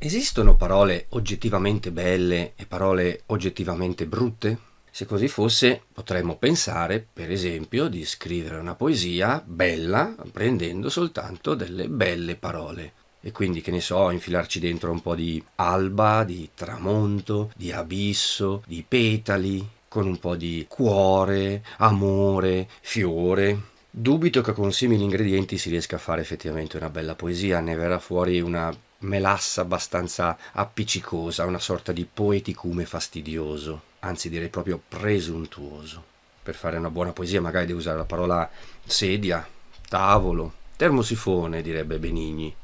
Esistono parole oggettivamente belle e parole oggettivamente brutte? Se così fosse, potremmo pensare, per esempio, di scrivere una poesia bella prendendo soltanto delle belle parole. E quindi, che ne so, infilarci dentro un po' di alba, di tramonto, di abisso, di petali, con un po' di cuore, amore, fiore. Dubito che con simili ingredienti si riesca a fare effettivamente una bella poesia, ne verrà fuori una melassa abbastanza appiccicosa, una sorta di poeticume fastidioso anzi direi proprio presuntuoso. Per fare una buona poesia magari devi usare la parola sedia, tavolo, termosifone, direbbe Benigni.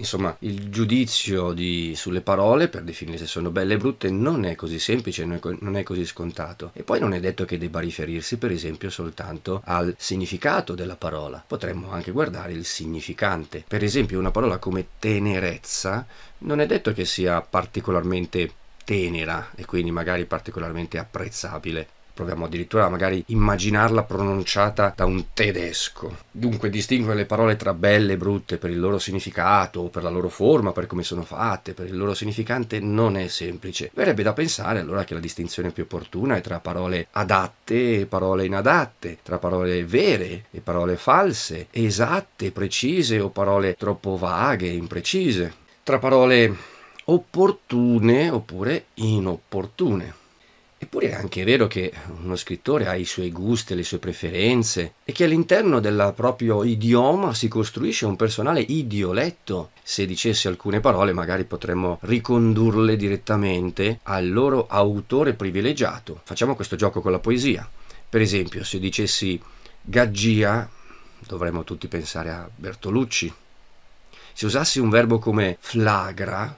Insomma, il giudizio di, sulle parole per definire se sono belle e brutte non è così semplice, non è così scontato. E poi non è detto che debba riferirsi, per esempio, soltanto al significato della parola. Potremmo anche guardare il significante. Per esempio, una parola come tenerezza non è detto che sia particolarmente tenera e quindi magari particolarmente apprezzabile. Proviamo addirittura magari immaginarla pronunciata da un tedesco. Dunque distinguere le parole tra belle e brutte per il loro significato, per la loro forma, per come sono fatte, per il loro significante non è semplice. Verrebbe da pensare allora che la distinzione più opportuna è tra parole adatte e parole inadatte, tra parole vere e parole false, esatte, precise o parole troppo vaghe e imprecise, tra parole opportune oppure inopportune. Eppure è anche vero che uno scrittore ha i suoi gusti, le sue preferenze e che all'interno del proprio idioma si costruisce un personale idioletto. Se dicessi alcune parole magari potremmo ricondurle direttamente al loro autore privilegiato. Facciamo questo gioco con la poesia. Per esempio, se dicessi gaggia, dovremmo tutti pensare a Bertolucci. Se usassi un verbo come flagra,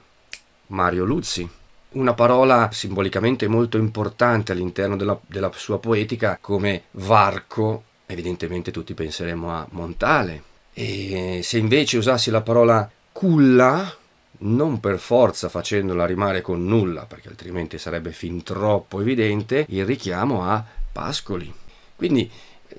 Mario Luzzi. Una parola simbolicamente molto importante all'interno della, della sua poetica come varco, evidentemente tutti penseremo a Montale. E se invece usassi la parola culla, non per forza facendola rimare con nulla, perché altrimenti sarebbe fin troppo evidente, il richiamo a Pascoli. Quindi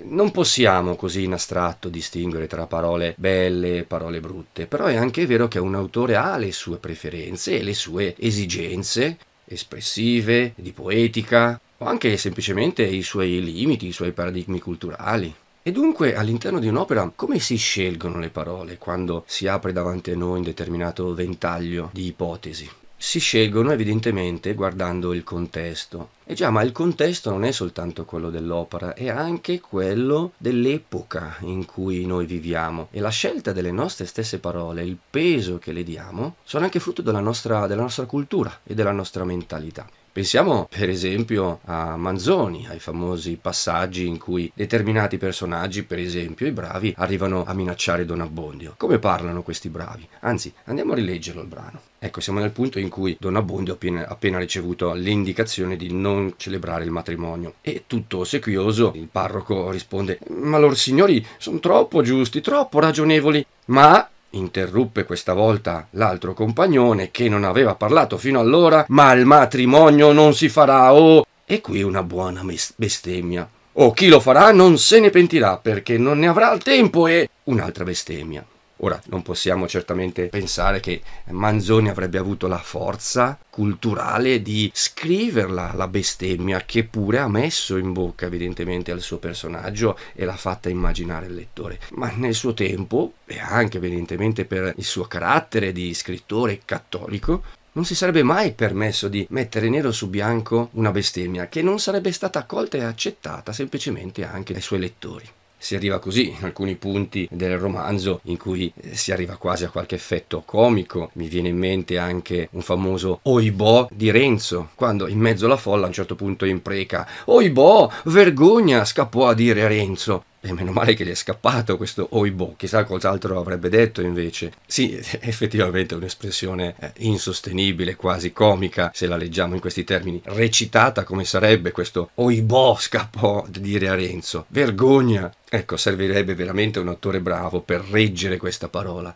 non possiamo così in astratto distinguere tra parole belle e parole brutte, però è anche vero che un autore ha le sue preferenze e le sue esigenze espressive, di poetica, o anche semplicemente i suoi limiti, i suoi paradigmi culturali. E dunque all'interno di un'opera come si scelgono le parole quando si apre davanti a noi un determinato ventaglio di ipotesi? Si scelgono evidentemente guardando il contesto. E già, ma il contesto non è soltanto quello dell'opera, è anche quello dell'epoca in cui noi viviamo. E la scelta delle nostre stesse parole, il peso che le diamo, sono anche frutto della nostra, della nostra cultura e della nostra mentalità. Pensiamo per esempio a Manzoni, ai famosi passaggi in cui determinati personaggi, per esempio i bravi, arrivano a minacciare Don Abbondio. Come parlano questi bravi? Anzi, andiamo a rileggerlo il brano. Ecco, siamo nel punto in cui Don Abbondio ha appena, appena ricevuto l'indicazione di non celebrare il matrimonio. E tutto ossequioso, il parroco risponde: Ma loro signori sono troppo giusti, troppo ragionevoli. Ma interruppe questa volta l'altro compagnone che non aveva parlato fino allora, ma il matrimonio non si farà, oh! E qui una buona bestemmia. O oh, chi lo farà non se ne pentirà perché non ne avrà il tempo e un'altra bestemmia. Ora, non possiamo certamente pensare che Manzoni avrebbe avuto la forza culturale di scriverla la bestemmia che pure ha messo in bocca evidentemente al suo personaggio e l'ha fatta immaginare il lettore. Ma nel suo tempo, e anche evidentemente per il suo carattere di scrittore cattolico, non si sarebbe mai permesso di mettere nero su bianco una bestemmia che non sarebbe stata accolta e accettata semplicemente anche dai suoi lettori si arriva così in alcuni punti del romanzo in cui eh, si arriva quasi a qualche effetto comico. Mi viene in mente anche un famoso oibò di Renzo, quando in mezzo alla folla a un certo punto impreca Oibò, vergogna, scappò a dire a Renzo. E meno male che gli è scappato questo oibò, chissà cos'altro avrebbe detto invece. Sì, effettivamente è un'espressione eh, insostenibile, quasi comica, se la leggiamo in questi termini. Recitata come sarebbe questo oibò scappò a dire a Renzo. Vergogna! Ecco, servirebbe veramente un attore bravo per reggere questa parola.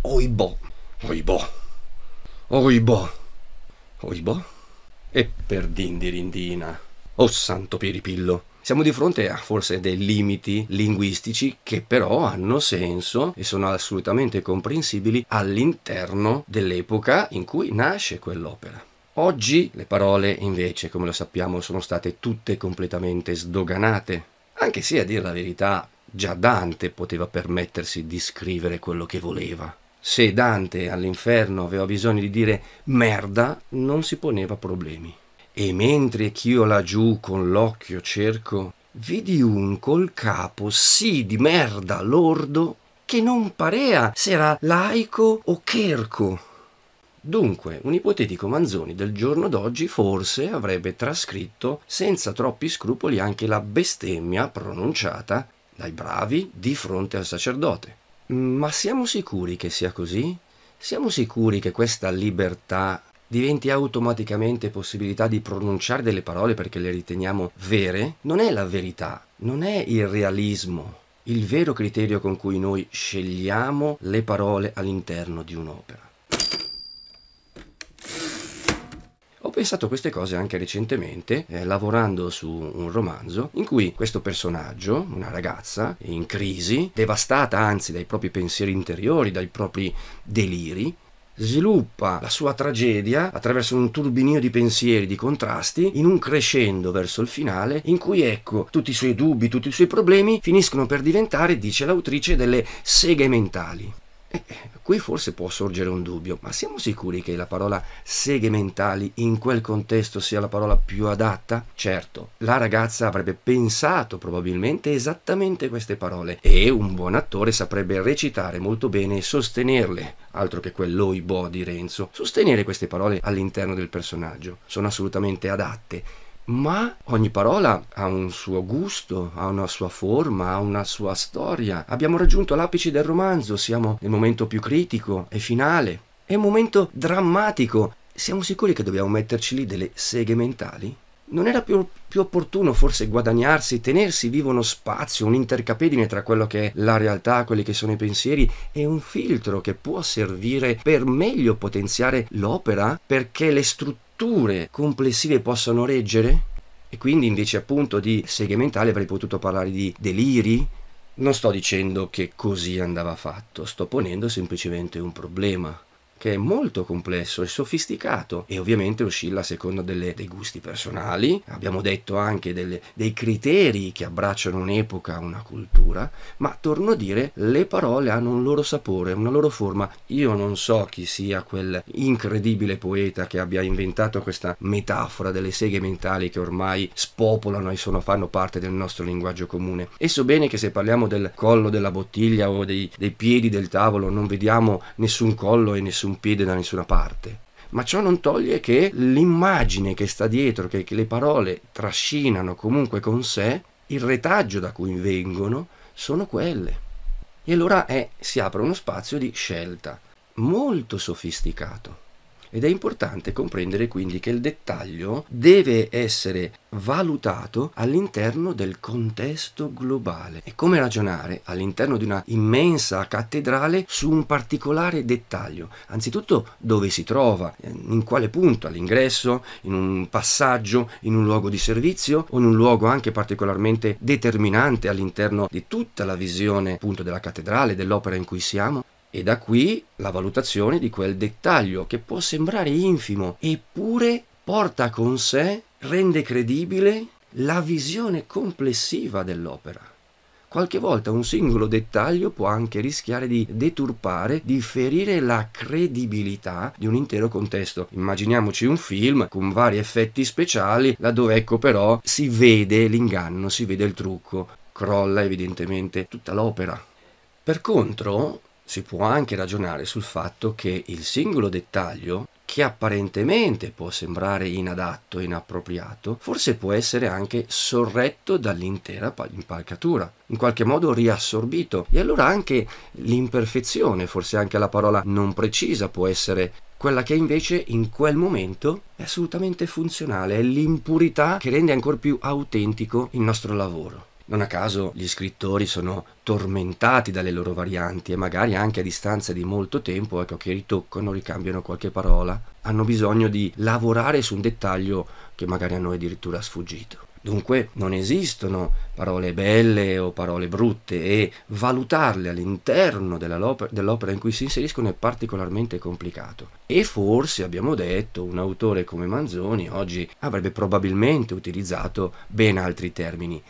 Oibò, oibò, oibò, oibò. E per dindirindina. Oh santo piripillo! Siamo di fronte a forse dei limiti linguistici che però hanno senso e sono assolutamente comprensibili all'interno dell'epoca in cui nasce quell'opera. Oggi le parole invece, come lo sappiamo, sono state tutte completamente sdoganate, anche se a dire la verità già Dante poteva permettersi di scrivere quello che voleva. Se Dante all'inferno aveva bisogno di dire merda, non si poneva problemi. E mentre ch'io laggiù con l'occhio cerco, vidi un col capo sì di merda lordo, che non parea s'era laico o cherco. Dunque, un ipotetico Manzoni del giorno d'oggi forse avrebbe trascritto senza troppi scrupoli anche la bestemmia pronunciata dai bravi di fronte al sacerdote. Ma siamo sicuri che sia così? Siamo sicuri che questa libertà diventi automaticamente possibilità di pronunciare delle parole perché le riteniamo vere? Non è la verità, non è il realismo, il vero criterio con cui noi scegliamo le parole all'interno di un'opera. Ho pensato a queste cose anche recentemente, eh, lavorando su un romanzo in cui questo personaggio, una ragazza in crisi, devastata anzi dai propri pensieri interiori, dai propri deliri, sviluppa la sua tragedia attraverso un turbinio di pensieri, di contrasti, in un crescendo verso il finale, in cui ecco tutti i suoi dubbi, tutti i suoi problemi finiscono per diventare, dice l'autrice, delle seghe mentali. Eh, qui forse può sorgere un dubbio, ma siamo sicuri che la parola seghe mentali in quel contesto sia la parola più adatta? Certo, la ragazza avrebbe pensato probabilmente esattamente queste parole e un buon attore saprebbe recitare molto bene e sostenerle, altro che quell'oibo di Renzo, sostenere queste parole all'interno del personaggio. Sono assolutamente adatte ma ogni parola ha un suo gusto, ha una sua forma, ha una sua storia. Abbiamo raggiunto l'apice del romanzo, siamo nel momento più critico e finale. È un momento drammatico. Siamo sicuri che dobbiamo metterci lì delle seghe mentali? Non era più, più, opportuno forse guadagnarsi, tenersi vivo uno spazio, un'intercapedine tra quello che è la realtà, quelli che sono i pensieri e un filtro che può servire per meglio potenziare l'opera perché le strutture strutture complessive possano reggere? E quindi invece appunto di seghe mentali avrei potuto parlare di deliri? Non sto dicendo che così andava fatto, sto ponendo semplicemente un problema che è molto complesso e sofisticato e ovviamente oscilla a seconda delle, dei gusti personali, abbiamo detto anche delle, dei criteri che abbracciano un'epoca, una cultura, ma torno a dire, le parole hanno un loro sapore, una loro forma. Io non so chi sia quel incredibile poeta che abbia inventato questa metafora delle seghe mentali che ormai spopolano e sono, fanno parte del nostro linguaggio comune. E so bene che se parliamo del collo della bottiglia o dei, dei piedi del tavolo non vediamo nessun collo e nessun un piede da nessuna parte. Ma ciò non toglie che l'immagine che sta dietro, che, che le parole trascinano comunque con sé, il retaggio da cui vengono, sono quelle. E allora è, si apre uno spazio di scelta molto sofisticato. Ed è importante comprendere quindi che il dettaglio deve essere valutato all'interno del contesto globale. E come ragionare all'interno di una immensa cattedrale su un particolare dettaglio? Anzitutto dove si trova, in quale punto, all'ingresso, in un passaggio, in un luogo di servizio o in un luogo anche particolarmente determinante all'interno di tutta la visione appunto della cattedrale, dell'opera in cui siamo? E da qui la valutazione di quel dettaglio che può sembrare infimo, eppure porta con sé, rende credibile la visione complessiva dell'opera. Qualche volta un singolo dettaglio può anche rischiare di deturpare, di ferire la credibilità di un intero contesto. Immaginiamoci un film con vari effetti speciali, laddove ecco però si vede l'inganno, si vede il trucco, crolla evidentemente tutta l'opera. Per contro, si può anche ragionare sul fatto che il singolo dettaglio, che apparentemente può sembrare inadatto inappropriato, forse può essere anche sorretto dall'intera impalcatura, in qualche modo riassorbito. E allora anche l'imperfezione, forse anche la parola non precisa, può essere quella che invece in quel momento è assolutamente funzionale, è l'impurità che rende ancora più autentico il nostro lavoro. Non a caso gli scrittori sono tormentati dalle loro varianti e magari anche a distanza di molto tempo, ecco, che ritoccano, ricambiano qualche parola, hanno bisogno di lavorare su un dettaglio che magari a noi addirittura è sfuggito. Dunque non esistono parole belle o parole brutte e valutarle all'interno dell'opera in cui si inseriscono è particolarmente complicato. E forse, abbiamo detto, un autore come Manzoni oggi avrebbe probabilmente utilizzato ben altri termini.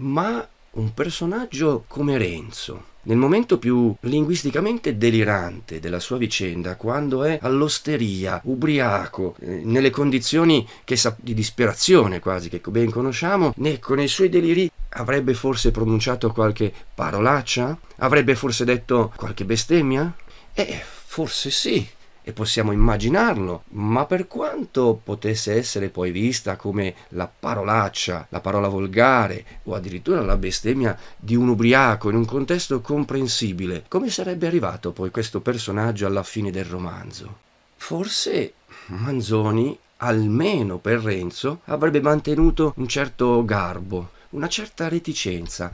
Ma un personaggio come Renzo, nel momento più linguisticamente delirante della sua vicenda, quando è all'osteria, ubriaco, eh, nelle condizioni sa- di disperazione quasi che ben conosciamo, né con i suoi deliri avrebbe forse pronunciato qualche parolaccia? Avrebbe forse detto qualche bestemmia? Eh, forse sì, e possiamo immaginarlo, ma per quanto potesse essere poi vista come la parolaccia, la parola volgare o addirittura la bestemmia di un ubriaco in un contesto comprensibile, come sarebbe arrivato poi questo personaggio alla fine del romanzo? Forse Manzoni, almeno per Renzo, avrebbe mantenuto un certo garbo, una certa reticenza,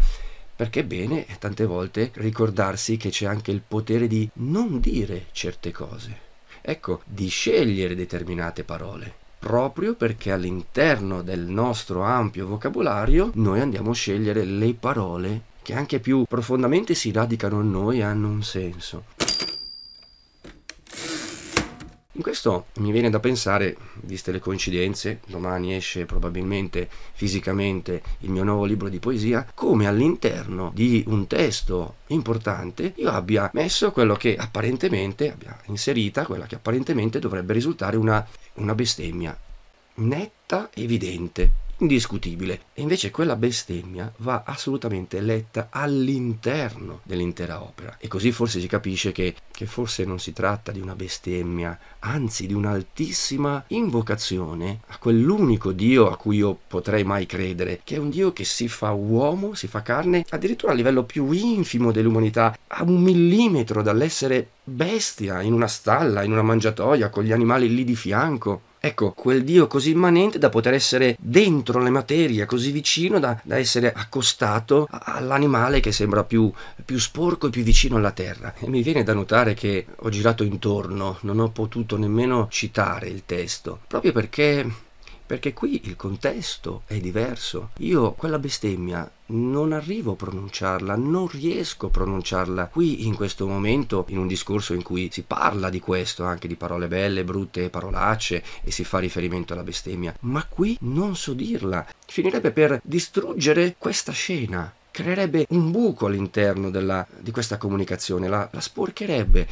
perché è bene tante volte ricordarsi che c'è anche il potere di non dire certe cose ecco, di scegliere determinate parole proprio perché all'interno del nostro ampio vocabolario noi andiamo a scegliere le parole che anche più profondamente si radicano in noi e hanno un senso. In questo mi viene da pensare, viste le coincidenze, domani esce probabilmente fisicamente il mio nuovo libro di poesia, come all'interno di un testo importante io abbia messo quello che apparentemente, abbia inserita quella che apparentemente dovrebbe risultare una, una bestemmia netta, evidente, indiscutibile. E invece quella bestemmia va assolutamente letta all'interno dell'intera opera. E così forse si capisce che, che forse non si tratta di una bestemmia, anzi di un'altissima invocazione a quell'unico Dio a cui io potrei mai credere, che è un Dio che si fa uomo, si fa carne, addirittura a livello più infimo dell'umanità, a un millimetro dall'essere bestia in una stalla, in una mangiatoia, con gli animali lì di fianco Ecco, quel Dio così immanente da poter essere dentro le materie, così vicino da, da essere accostato all'animale che sembra più, più sporco e più vicino alla terra. E mi viene da notare che ho girato intorno, non ho potuto nemmeno citare il testo, proprio perché perché qui il contesto è diverso. Io quella bestemmia non arrivo a pronunciarla, non riesco a pronunciarla qui in questo momento, in un discorso in cui si parla di questo, anche di parole belle, brutte, parolacce e si fa riferimento alla bestemmia, ma qui non so dirla. Finirebbe per distruggere questa scena creerebbe un buco all'interno della, di questa comunicazione, la, la sporcherebbe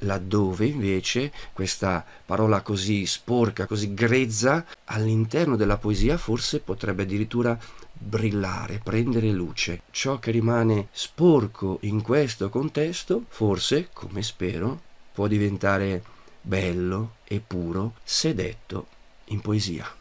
laddove invece questa parola così sporca, così grezza, all'interno della poesia forse potrebbe addirittura brillare, prendere luce. Ciò che rimane sporco in questo contesto, forse, come spero, può diventare bello e puro se detto in poesia.